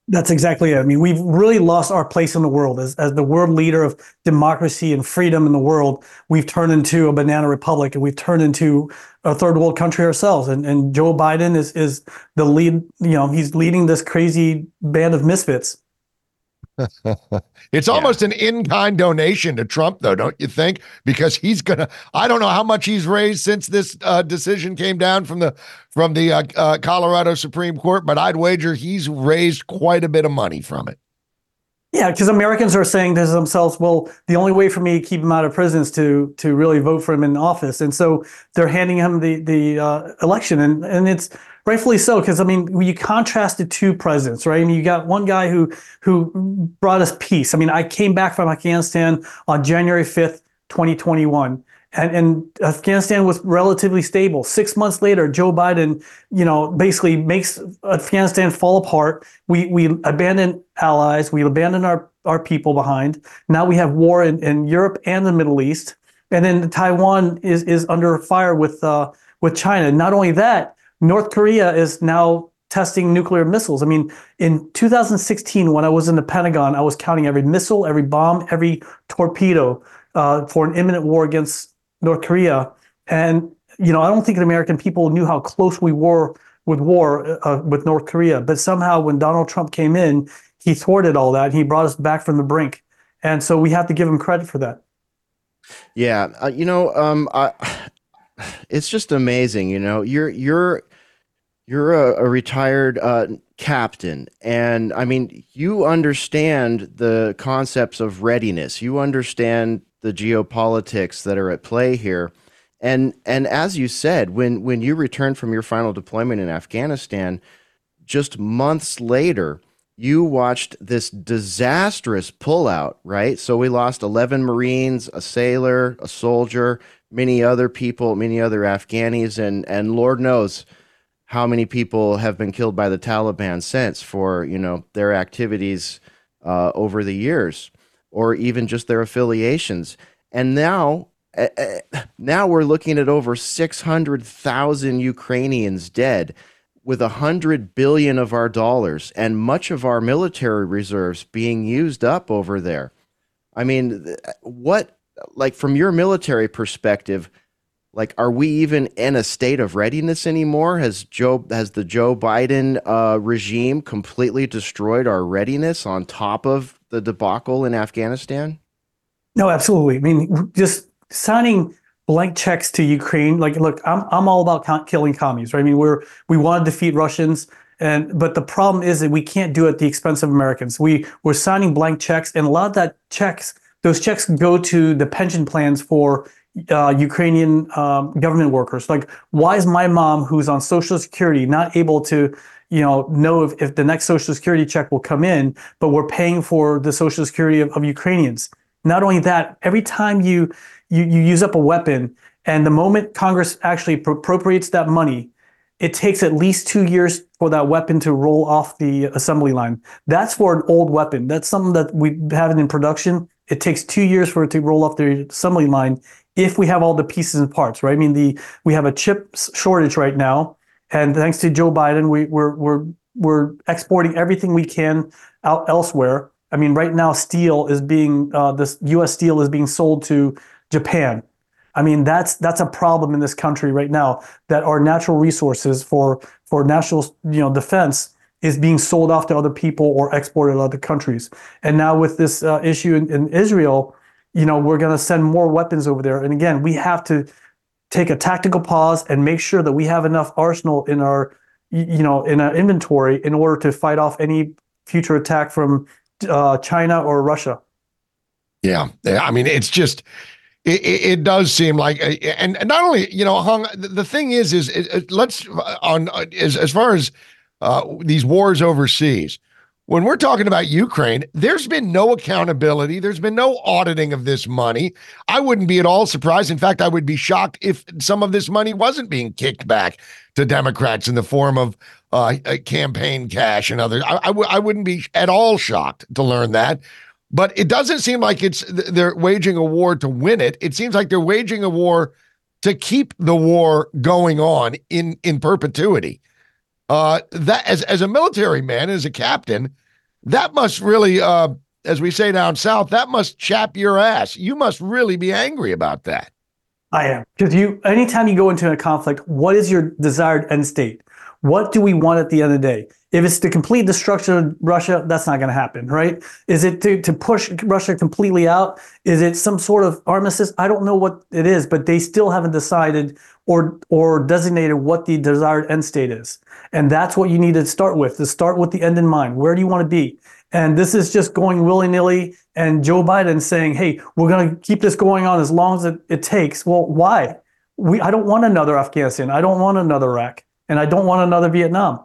That's exactly it. I mean, we've really lost our place in the world as, as the world leader of democracy and freedom in the world. We've turned into a banana republic and we've turned into a third world country ourselves. And, and Joe Biden is, is the lead, you know, he's leading this crazy band of misfits. It's almost an in-kind donation to Trump, though, don't you think? Because he's gonna. I don't know how much he's raised since this uh, decision came down from the from the uh, uh, Colorado Supreme Court, but I'd wager he's raised quite a bit of money from it. Yeah, because Americans are saying to themselves, "Well, the only way for me to keep him out of prison is to to really vote for him in office," and so they're handing him the the uh, election, and and it's rightfully so because I mean, you contrast the two presidents, right? I mean, you got one guy who who brought us peace. I mean, I came back from Afghanistan on January fifth, twenty twenty one and, and Afghanistan was relatively stable. Six months later, Joe Biden, you know, basically makes Afghanistan fall apart. We we abandon allies. We abandon our our people behind. Now we have war in, in Europe and the Middle East, and then Taiwan is is under fire with uh, with China. Not only that, North Korea is now testing nuclear missiles. I mean, in 2016, when I was in the Pentagon, I was counting every missile, every bomb, every torpedo uh, for an imminent war against North Korea. And, you know, I don't think the American people knew how close we were with war uh, with North Korea. But somehow when Donald Trump came in, he thwarted all that. He brought us back from the brink. And so we have to give him credit for that. Yeah. Uh, you know, um, I, it's just amazing. You know, you're, you're, you're a, a retired uh, captain and i mean you understand the concepts of readiness you understand the geopolitics that are at play here. And and as you said, when when you returned from your final deployment in Afghanistan, just months later, you watched this disastrous pullout, right? So we lost 11 Marines, a sailor, a soldier, many other people, many other Afghanis, and and Lord knows how many people have been killed by the Taliban since for you know their activities uh, over the years or even just their affiliations. And now, uh, now we're looking at over 600,000 Ukrainians dead with a hundred billion of our dollars and much of our military reserves being used up over there. I mean, what like from your military perspective, like are we even in a state of readiness anymore? Has Joe has the Joe Biden uh, regime completely destroyed our readiness on top of the debacle in Afghanistan? No, absolutely. I mean, just signing blank checks to Ukraine. Like, look, I'm I'm all about killing commies, right? I mean, we're we want to defeat Russians, and but the problem is that we can't do it at the expense of Americans. We we're signing blank checks, and a lot of that checks, those checks go to the pension plans for uh, Ukrainian um, government workers. Like, why is my mom, who's on Social Security, not able to, you know, know if, if the next Social Security check will come in, but we're paying for the Social Security of, of Ukrainians? Not only that, every time you you, you use up a weapon, and the moment Congress actually appropriates that money, it takes at least two years for that weapon to roll off the assembly line. That's for an old weapon. That's something that we have it in production. It takes two years for it to roll off the assembly line if we have all the pieces and parts, right? I mean, the we have a chip shortage right now, and thanks to Joe Biden, we, we're we're we're exporting everything we can out elsewhere. I mean, right now, steel is being uh, this U.S. steel is being sold to Japan. I mean, that's that's a problem in this country right now. That our natural resources for for national you know defense is being sold off to other people or exported to other countries. And now with this uh, issue in, in Israel, you know, we're going to send more weapons over there. And again, we have to take a tactical pause and make sure that we have enough arsenal in our you know in our inventory in order to fight off any future attack from uh, China or Russia. Yeah, I mean, it's just it, it, does seem like, and, and not only you know, hung. The thing is, is let's on as as far as uh, these wars overseas. When we're talking about Ukraine, there's been no accountability. There's been no auditing of this money. I wouldn't be at all surprised. In fact, I would be shocked if some of this money wasn't being kicked back to Democrats in the form of uh, campaign cash and other. I I, w- I wouldn't be at all shocked to learn that. But it doesn't seem like it's they're waging a war to win it. It seems like they're waging a war to keep the war going on in in perpetuity. Uh, that as as a military man, as a captain, that must really, uh, as we say down south, that must chap your ass. You must really be angry about that. I am because you. Anytime you go into a conflict, what is your desired end state? What do we want at the end of the day? If it's the complete destruction of Russia, that's not going to happen, right? Is it to, to push Russia completely out? Is it some sort of armistice? I don't know what it is, but they still haven't decided or or designated what the desired end state is. And that's what you need to start with, to start with the end in mind. Where do you want to be? And this is just going willy nilly. And Joe Biden saying, hey, we're going to keep this going on as long as it, it takes. Well, why? We, I don't want another Afghanistan. I don't want another Iraq. And I don't want another Vietnam.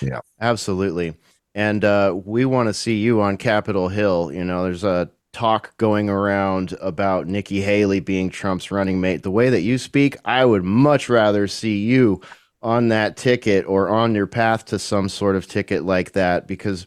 Yeah, absolutely. And uh, we want to see you on Capitol Hill. You know, there's a talk going around about Nikki Haley being Trump's running mate. The way that you speak, I would much rather see you on that ticket or on your path to some sort of ticket like that because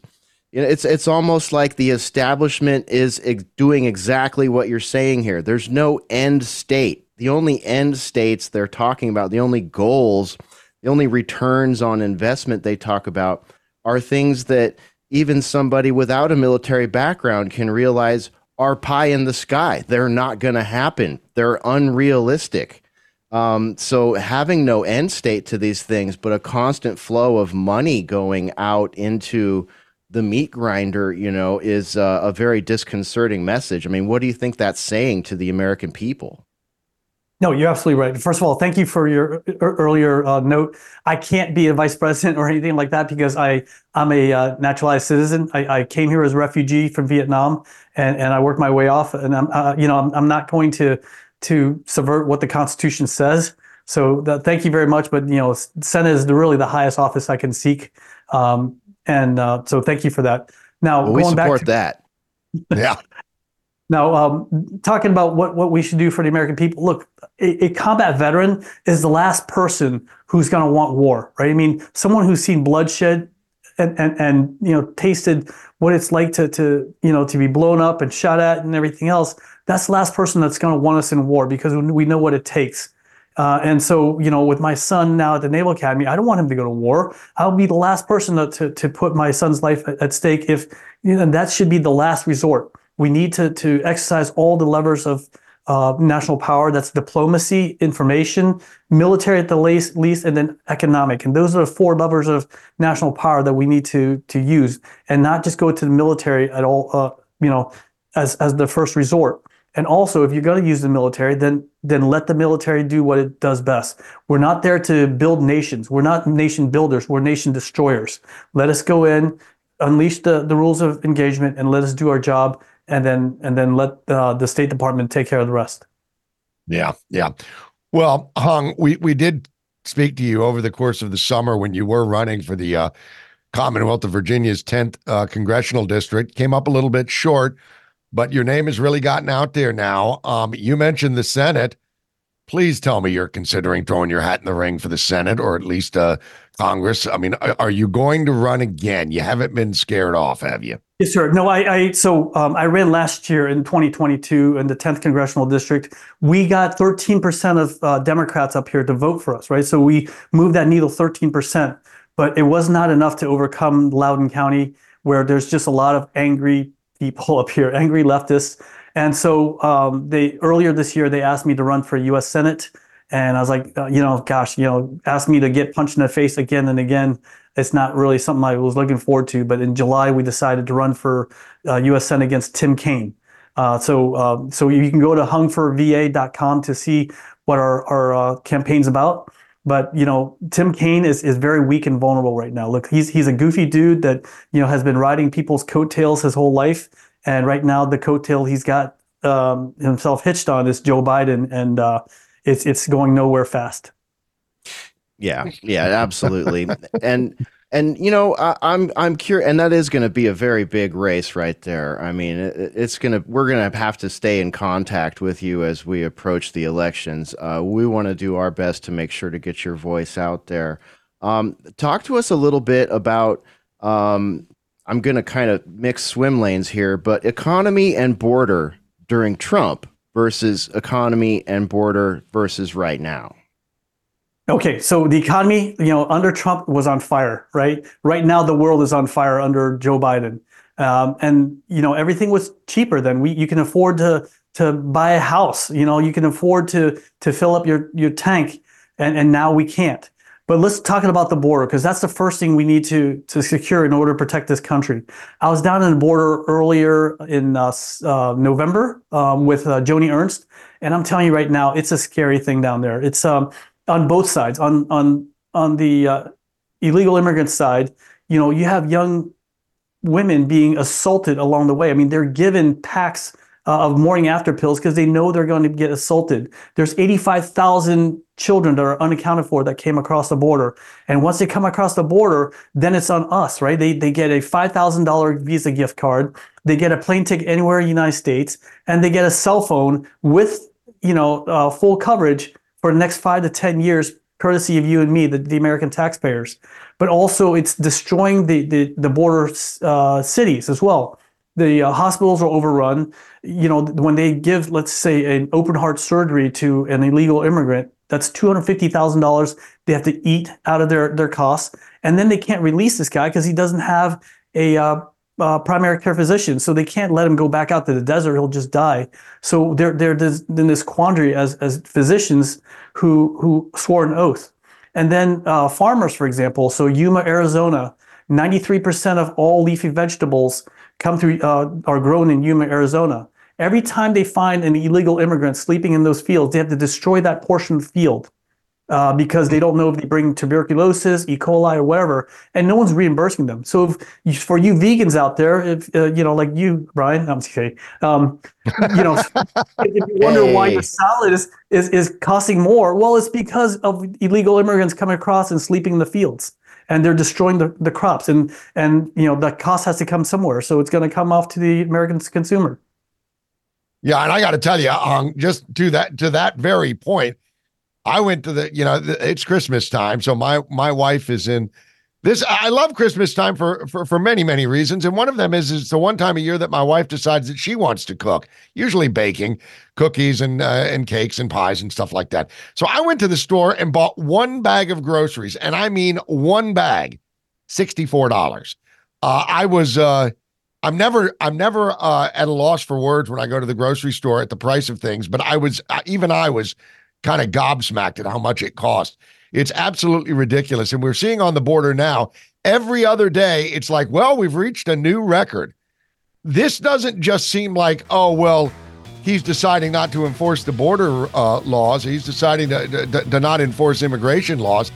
you know, it's it's almost like the establishment is ex- doing exactly what you're saying here. There's no end state. The only end states they're talking about, the only goals the only returns on investment they talk about are things that even somebody without a military background can realize are pie in the sky. They're not going to happen. They're unrealistic. Um, so having no end state to these things, but a constant flow of money going out into the meat grinder, you know, is uh, a very disconcerting message. I mean, what do you think that's saying to the American people? No, you're absolutely right. First of all, thank you for your earlier uh, note. I can't be a vice president or anything like that because I I'm a uh, naturalized citizen. I, I, came here as a refugee from Vietnam, and, and I worked my way off. And I'm uh, you know I'm, I'm not going to to subvert what the Constitution says. So that, thank you very much. But you know, Senate is the, really the highest office I can seek, um, and uh, so thank you for that. Now well, we support back to, that. yeah. Now, um, talking about what, what we should do for the American people, look, a, a combat veteran is the last person who's going to want war, right? I mean, someone who's seen bloodshed and, and, and, you know, tasted what it's like to, to, you know, to be blown up and shot at and everything else, that's the last person that's going to want us in war because we know what it takes. Uh, and so, you know, with my son now at the Naval Academy, I don't want him to go to war. I'll be the last person to, to, to put my son's life at, at stake if, you know, that should be the last resort We need to to exercise all the levers of uh, national power. That's diplomacy, information, military at the least, least, and then economic. And those are the four levers of national power that we need to to use, and not just go to the military at all. Uh, you know, as as the first resort. And also, if you're going to use the military, then then let the military do what it does best. We're not there to build nations. We're not nation builders. We're nation destroyers. Let us go in, unleash the, the rules of engagement, and let us do our job, and then and then let uh, the State Department take care of the rest. Yeah, yeah. Well, Hung, we we did speak to you over the course of the summer when you were running for the uh, Commonwealth of Virginia's 10th uh, congressional district. Came up a little bit short but your name has really gotten out there now. Um, you mentioned the Senate. Please tell me you're considering throwing your hat in the ring for the Senate or at least uh, Congress. I mean, are you going to run again? You haven't been scared off, have you? Yes, sir. No, I, I so um, I ran last year in 2022 in the 10th congressional district. We got 13% of uh, Democrats up here to vote for us, right? So we moved that needle 13%, but it was not enough to overcome Loudoun County, where there's just a lot of angry people up here, angry leftists. And so um, they earlier this year they asked me to run for U.S. Senate, and I was like, uh, you know, gosh, you know, asked me to get punched in the face again and again. It's not really something I was looking forward to. But in July we decided to run for uh, U.S. Senate against Tim Kaine. Uh, so uh, so you can go to hungforva.com to see what our our uh, campaign's about. But you know, Tim Kaine is is very weak and vulnerable right now. Look, he's he's a goofy dude that you know has been riding people's coattails his whole life, and right now the coattail he's got um, himself hitched on is Joe Biden, and uh, it's it's going nowhere fast. Yeah, yeah, absolutely, and and you know I, am I'm, I'm curious, and that is going to be a very big race right there. I mean, it, it's gonna we're gonna have to stay in contact with you as we approach the elections. Uh, we want to do our best to make sure to get your voice out there. Um, talk to us a little bit about. Um, I'm going to kind of mix swim lanes here, but economy and border during Trump versus economy and border versus right now. Okay, so the economy, you know, under Trump was on fire, right? Right now, the world is on fire under Joe Biden, um, and you know everything was cheaper then. We you can afford to to buy a house, you know, you can afford to to fill up your your tank, and and now we can't. But let's talk about the border because that's the first thing we need to to secure in order to protect this country. I was down in the border earlier in uh, uh, November um, with uh, Joni Ernst, and I'm telling you right now, it's a scary thing down there. It's um, on both sides. On on on the uh, illegal immigrant side, you know, you have young women being assaulted along the way. I mean, they're given packs uh, of morning after pills because they know they're going to get assaulted. There's 85,000 children that are unaccounted for that came across the border. And once they come across the border, then it's on us, right? They, they get a $5,000 Visa gift card. They get a plane ticket anywhere in the United States and they get a cell phone with, you know, uh, full coverage for the next five to 10 years, courtesy of you and me, the, the American taxpayers. But also, it's destroying the, the, the border uh, cities as well. The uh, hospitals are overrun. You know, when they give, let's say, an open heart surgery to an illegal immigrant, that's $250,000 they have to eat out of their, their costs. And then they can't release this guy because he doesn't have a uh, uh, primary care physician, so they can't let him go back out to the desert. He'll just die. So they're they're in this quandary as as physicians who who swore an oath, and then uh, farmers, for example. So Yuma, Arizona, ninety three percent of all leafy vegetables come through uh, are grown in Yuma, Arizona. Every time they find an illegal immigrant sleeping in those fields, they have to destroy that portion of the field uh, because they don't know if they bring tuberculosis, E. coli, or whatever, and no one's reimbursing them. So, if, for you vegans out there, if uh, you know, like you, Brian, I'm okay, um, you know, if you wonder hey. why your salad is, is is costing more, well, it's because of illegal immigrants coming across and sleeping in the fields. And they're destroying the, the crops, and and you know the cost has to come somewhere, so it's going to come off to the American consumer. Yeah, and I got to tell you, um, just to that to that very point, I went to the, you know, it's Christmas time, so my my wife is in this. I love Christmas time for for for many many reasons, and one of them is it's the one time a year that my wife decides that she wants to cook, usually baking cookies and uh, and cakes and pies and stuff like that. So I went to the store and bought one bag of groceries, and I mean one bag, sixty four dollars. Uh, I was. Uh, I'm never I'm never uh, at a loss for words when I go to the grocery store at the price of things, but I was uh, even I was kind of gobsmacked at how much it cost. It's absolutely ridiculous, and we're seeing on the border now every other day. It's like, well, we've reached a new record. This doesn't just seem like, oh well, he's deciding not to enforce the border uh, laws. He's deciding to, to, to not enforce immigration laws.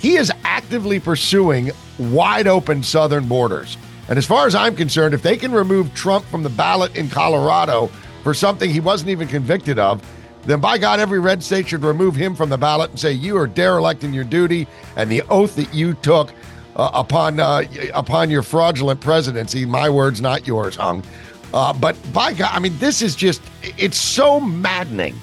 He is actively pursuing wide open southern borders. And as far as I'm concerned, if they can remove Trump from the ballot in Colorado for something he wasn't even convicted of, then by God, every red state should remove him from the ballot and say you are derelict in your duty and the oath that you took uh, upon uh, upon your fraudulent presidency. My words, not yours, hung. Uh, but by God, I mean this is just—it's so maddening.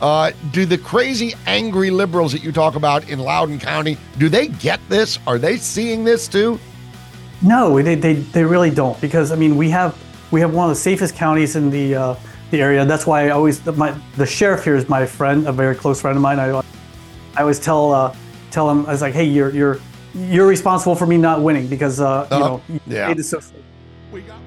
Uh, do the crazy, angry liberals that you talk about in Loudoun County do they get this? Are they seeing this too? No, they, they, they really don't because I mean we have we have one of the safest counties in the uh, the area. That's why I always the, my the sheriff here is my friend, a very close friend of mine. I I always tell uh, tell him I was like, hey, you're you're you're responsible for me not winning because uh, you Uh, know you yeah. made this so safe. We got